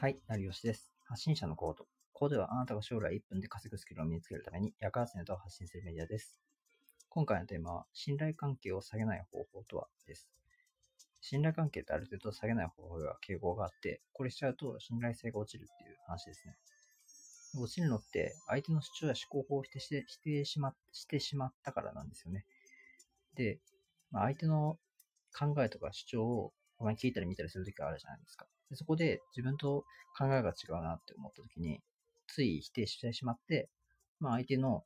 はい、成吉です。発信者のコード。コードはあなたが将来1分で稼ぐスキルを身につけるために役立つネタを発信するメディアです。今回のテーマは、信頼関係を下げない方法とはです。信頼関係ってある程度下げない方法が傾向があって、これしちゃうと信頼性が落ちるっていう話ですね。落ちるのって、相手の主張や思考法を否定して否定しましてしまったからなんですよね。で、まあ、相手の考えとか主張をまに聞いたり見たりするときがあるじゃないですか。でそこで自分と考えが違うなって思ったときに、つい否定してしまって、まあ相手の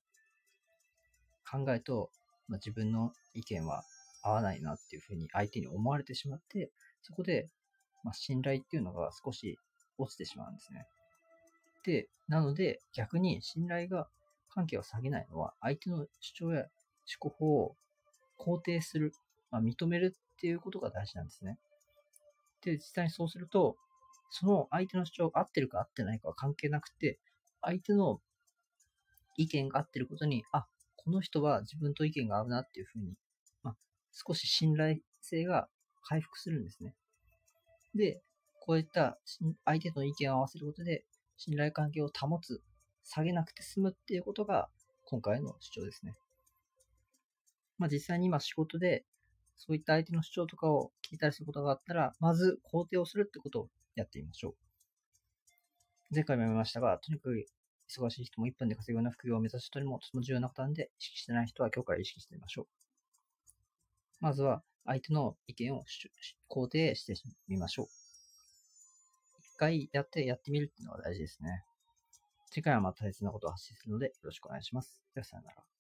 考えと、まあ、自分の意見は合わないなっていうふうに相手に思われてしまって、そこで、まあ、信頼っていうのが少し落ちてしまうんですね。で、なので逆に信頼が関係を下げないのは相手の主張や思考法を肯定する、まあ、認めるっていうことが大事なんですね。で、実際にそうすると、その相手の主張が合ってるか合ってないかは関係なくて、相手の意見が合ってることに、あ、この人は自分と意見が合うなっていうふうに、まあ、少し信頼性が回復するんですね。で、こういった相手との意見を合わせることで、信頼関係を保つ、下げなくて済むっていうことが、今回の主張ですね。まあ実際に今仕事で、そういった相手の主張とかを聞いたりすることがあったら、まず肯定をするってことをやってみましょう。前回も言いましたが、とにかく忙しい人も1分で稼ぐような副業を目指す人にもとても重要なことなんで、意識してない人は今日から意識してみましょう。まずは、相手の意見を肯定してみましょう。一回やってやってみるっていうのが大事ですね。次回はまた大切なことを発信するのでよろしくお願いします。ではさよなら。